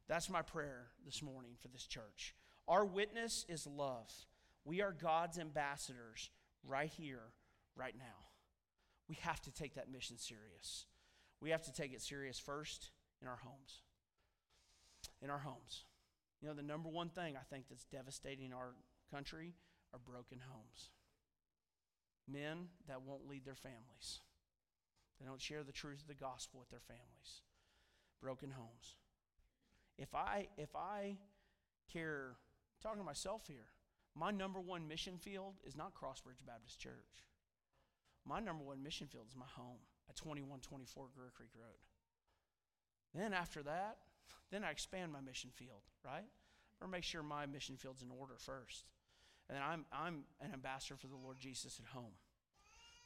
That's my prayer this morning for this church. Our witness is love. We are God's ambassadors right here, right now. We have to take that mission serious. We have to take it serious first in our homes. In our homes. You know, the number one thing I think that's devastating our country are broken homes. Men that won't lead their families, they don't share the truth of the gospel with their families. Broken homes. If I if I care, talking to myself here, my number one mission field is not Crossbridge Baptist Church. My number one mission field is my home at 2124 Greer Creek Road. Then after that, then I expand my mission field, right? Or make sure my mission field's in order first. And then I'm, I'm an ambassador for the Lord Jesus at home.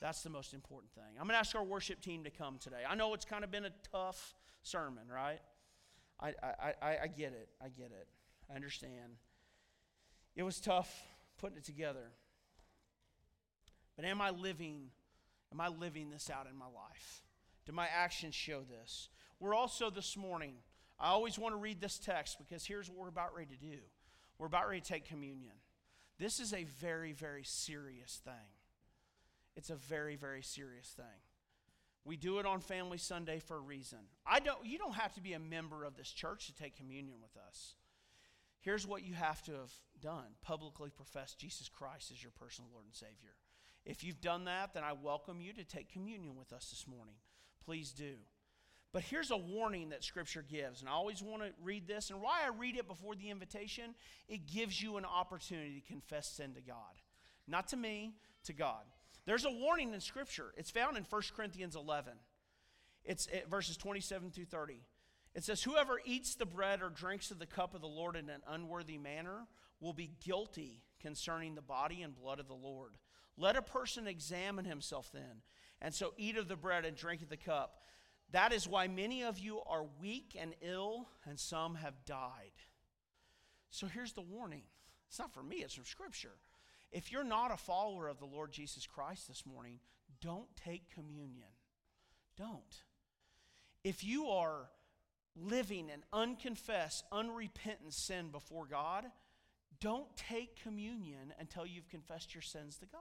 That's the most important thing. I'm going to ask our worship team to come today. I know it's kind of been a tough sermon, right? I, I, I, get it. I get it. I understand. It was tough putting it together. But am I living, am I living this out in my life? Do my actions show this? We're also this morning, I always want to read this text because here's what we're about ready to do. We're about ready to take communion. This is a very, very serious thing. It's a very, very serious thing. We do it on Family Sunday for a reason. I don't, you don't have to be a member of this church to take communion with us. here's what you have to have done publicly profess Jesus Christ as your personal Lord and Savior. If you've done that, then I welcome you to take communion with us this morning. Please do. But here's a warning that Scripture gives, and I always want to read this. And why I read it before the invitation, it gives you an opportunity to confess sin to God. Not to me, to God. There's a warning in Scripture. It's found in 1 Corinthians 11. It's it, verses 27 through 30. It says, Whoever eats the bread or drinks of the cup of the Lord in an unworthy manner will be guilty concerning the body and blood of the Lord. Let a person examine himself then, and so eat of the bread and drink of the cup. That is why many of you are weak and ill, and some have died. So here's the warning. It's not for me, it's from Scripture. If you're not a follower of the Lord Jesus Christ this morning, don't take communion. Don't. If you are living in unconfessed, unrepentant sin before God, don't take communion until you've confessed your sins to God.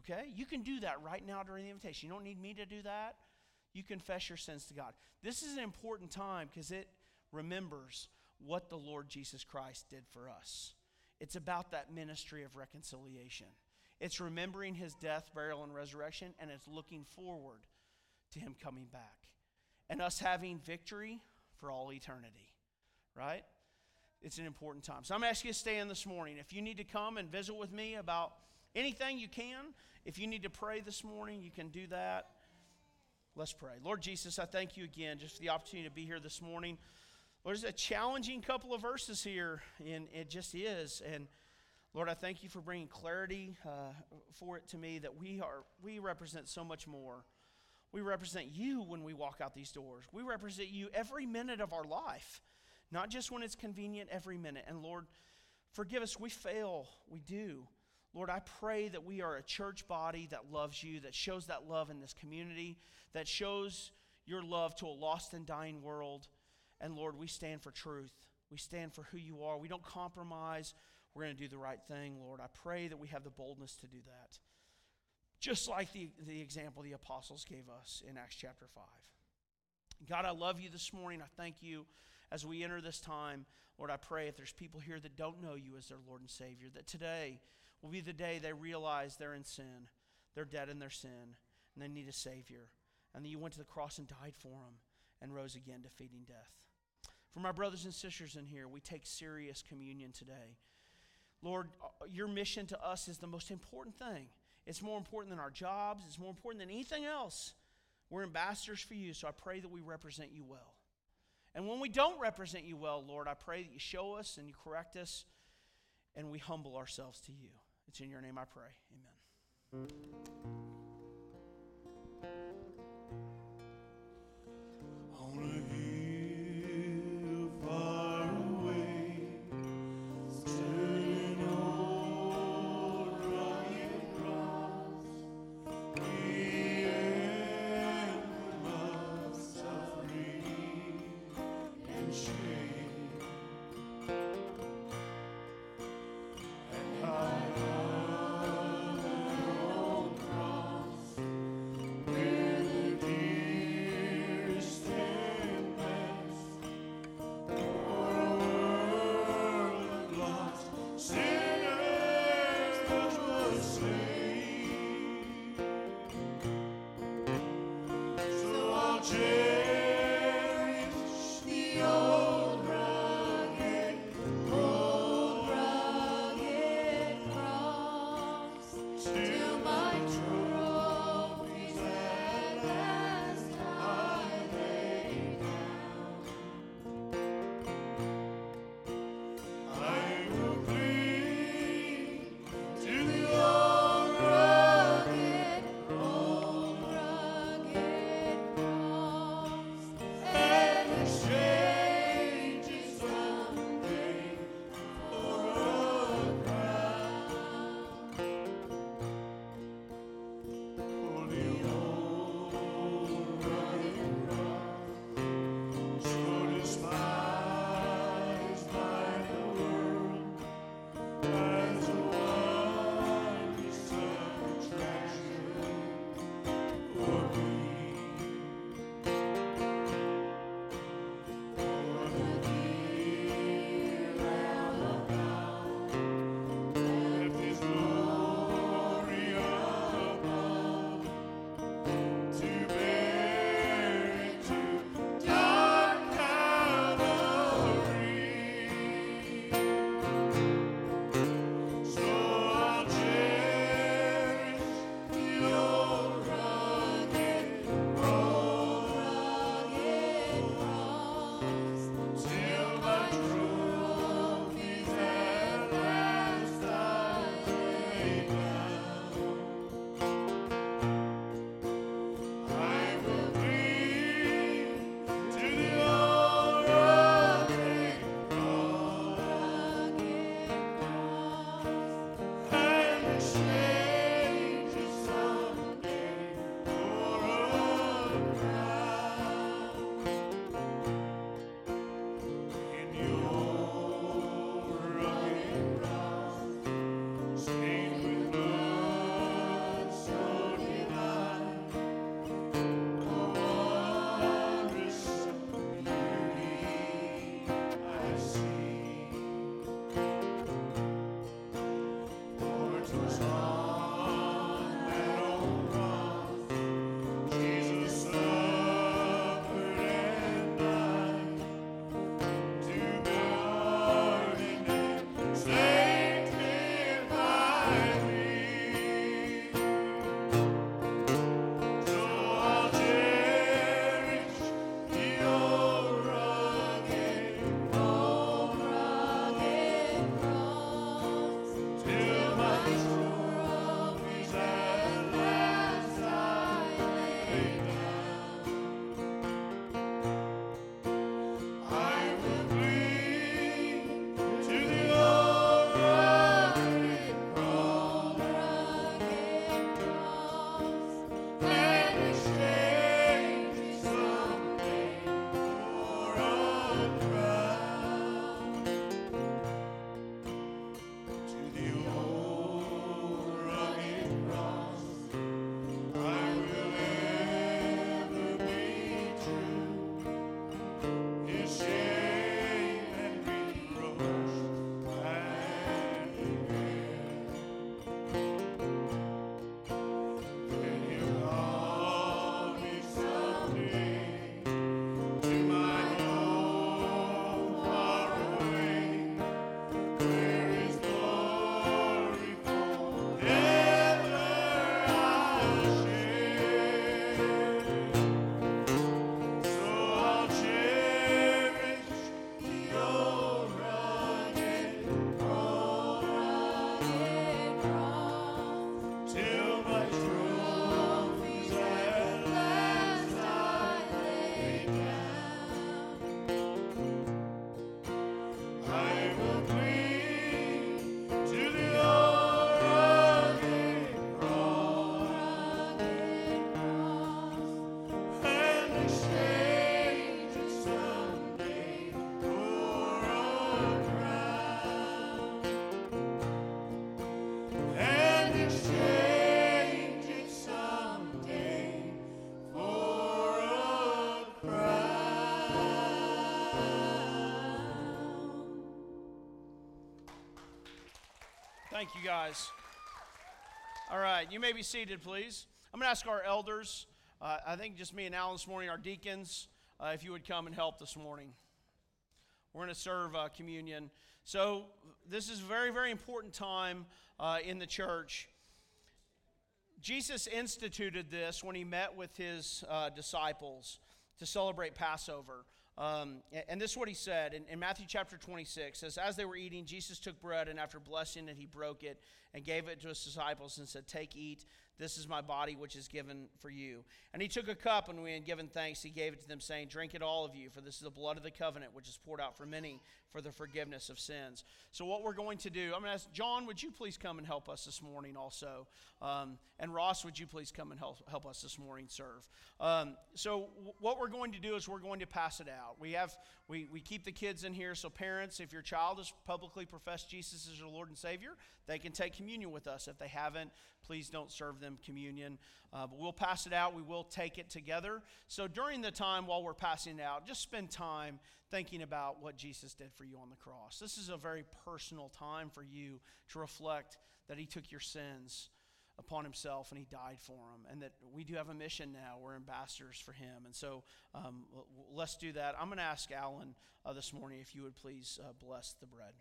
Okay? You can do that right now during the invitation. You don't need me to do that. You confess your sins to God. This is an important time because it remembers what the Lord Jesus Christ did for us. It's about that ministry of reconciliation. It's remembering his death, burial, and resurrection, and it's looking forward to him coming back and us having victory for all eternity, right? It's an important time. So I'm asking you to stay in this morning. If you need to come and visit with me about anything, you can. If you need to pray this morning, you can do that. Let's pray. Lord Jesus, I thank you again just for the opportunity to be here this morning. Lord, it's a challenging couple of verses here, and it just is. And Lord, I thank you for bringing clarity uh, for it to me that we are we represent so much more. We represent you when we walk out these doors. We represent you every minute of our life, not just when it's convenient, every minute. And Lord, forgive us. We fail. We do. Lord, I pray that we are a church body that loves you, that shows that love in this community, that shows your love to a lost and dying world. And Lord, we stand for truth. We stand for who you are. We don't compromise. We're going to do the right thing, Lord. I pray that we have the boldness to do that. Just like the, the example the apostles gave us in Acts chapter 5. God, I love you this morning. I thank you as we enter this time. Lord, I pray if there's people here that don't know you as their Lord and Savior, that today will be the day they realize they're in sin, they're dead in their sin, and they need a Savior. And that you went to the cross and died for them and rose again, defeating death. For my brothers and sisters in here, we take serious communion today. Lord, uh, your mission to us is the most important thing. It's more important than our jobs, it's more important than anything else. We're ambassadors for you, so I pray that we represent you well. And when we don't represent you well, Lord, I pray that you show us and you correct us and we humble ourselves to you. It's in your name I pray. Amen. Thank you, guys. All right, you may be seated, please. I'm going to ask our elders, uh, I think just me and Alan this morning, our deacons, uh, if you would come and help this morning. We're going to serve uh, communion. So, this is a very, very important time uh, in the church. Jesus instituted this when he met with his uh, disciples to celebrate Passover. Um, and this is what he said in, in Matthew chapter 26 says, As they were eating, Jesus took bread and after blessing it, he broke it and gave it to his disciples and said, Take, eat. This is my body, which is given for you. And he took a cup, and when he had given thanks, he gave it to them, saying, Drink it, all of you, for this is the blood of the covenant, which is poured out for many for the forgiveness of sins. So, what we're going to do, I'm going to ask John, would you please come and help us this morning also? Um, and Ross, would you please come and help, help us this morning serve? Um, so, w- what we're going to do is we're going to pass it out. We have we, we keep the kids in here, so parents, if your child has publicly professed Jesus as their Lord and Savior, they can take communion with us. If they haven't, please don't serve them communion. Uh, but we'll pass it out. We will take it together. So during the time while we're passing it out, just spend time thinking about what Jesus did for you on the cross. This is a very personal time for you to reflect that He took your sins upon himself and he died for them and that we do have a mission now we're ambassadors for him and so um, let's do that i'm going to ask alan uh, this morning if you would please uh, bless the bread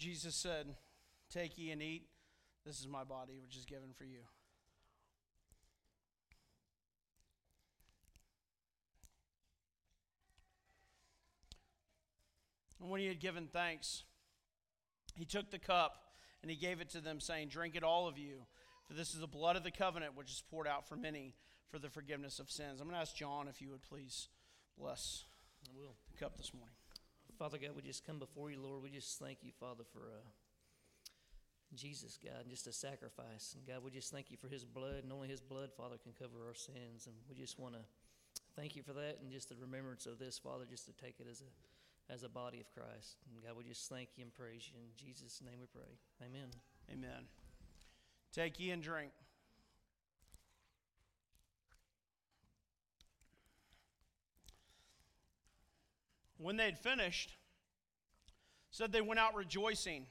Jesus said, Take ye and eat. This is my body, which is given for you. And when he had given thanks, he took the cup and he gave it to them, saying, Drink it, all of you, for this is the blood of the covenant which is poured out for many for the forgiveness of sins. I'm going to ask John if you would please bless I will. the cup this morning. Father God, we just come before you, Lord. We just thank you, Father, for uh, Jesus, God, and just a sacrifice. And God, we just thank you for his blood, and only his blood, Father, can cover our sins. And we just want to thank you for that and just the remembrance of this, Father, just to take it as a as a body of Christ. And God, we just thank you and praise you. In Jesus' name we pray. Amen. Amen. Take ye and drink. When they had finished, said they went out rejoicing.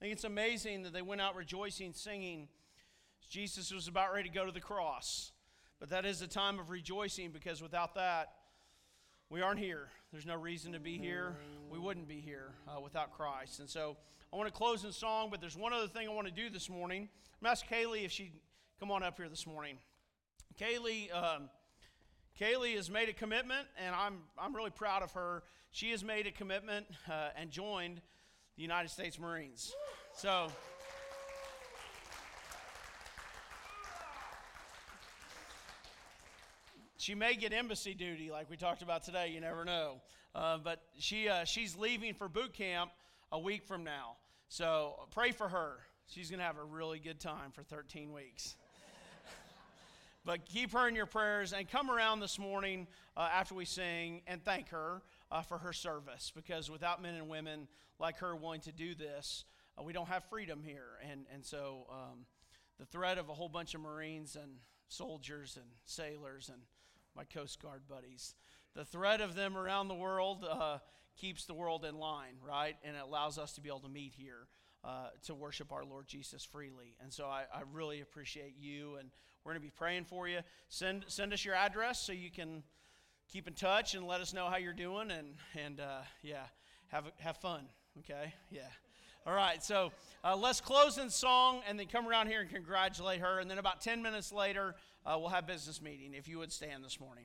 I think it's amazing that they went out rejoicing, singing. Jesus was about ready to go to the cross. But that is a time of rejoicing because without that, we aren't here. There's no reason to be here. We wouldn't be here uh, without Christ. And so I want to close in song, but there's one other thing I want to do this morning. I'm ask Kaylee if she'd come on up here this morning. Kaylee, um, Kaylee has made a commitment, and I'm, I'm really proud of her. She has made a commitment uh, and joined the United States Marines. So. She may get embassy duty, like we talked about today. You never know. Uh, but she uh, she's leaving for boot camp a week from now. So pray for her. She's going to have a really good time for 13 weeks. but keep her in your prayers and come around this morning uh, after we sing and thank her uh, for her service because without men and women like her wanting to do this, uh, we don't have freedom here. And, and so um, the threat of a whole bunch of Marines and soldiers and sailors and my Coast Guard buddies. The threat of them around the world uh, keeps the world in line, right? And it allows us to be able to meet here uh, to worship our Lord Jesus freely. And so I, I really appreciate you, and we're going to be praying for you. Send, send us your address so you can keep in touch and let us know how you're doing. And, and uh, yeah, have, have fun, okay? Yeah. All right, so uh, let's close in song and then come around here and congratulate her. And then about 10 minutes later, uh, we'll have business meeting. If you would stand this morning.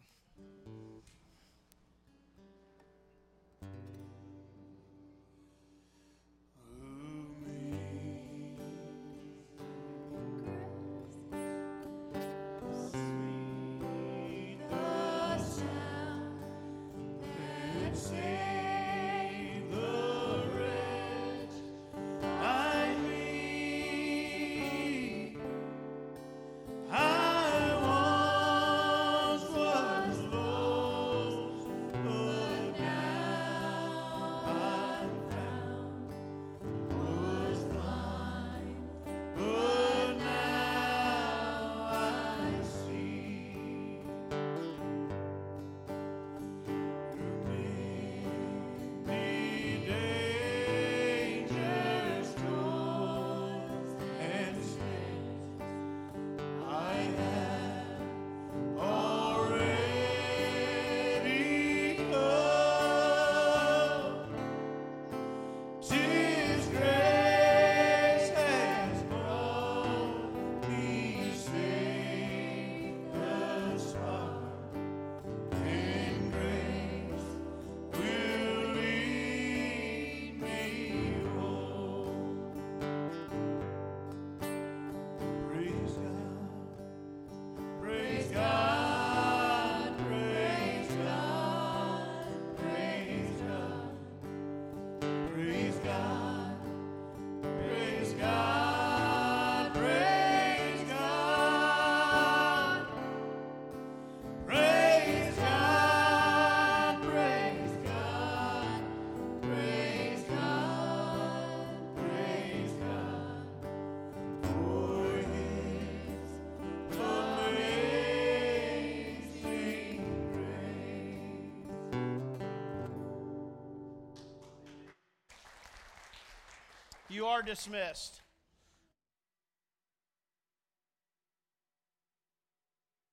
You are dismissed.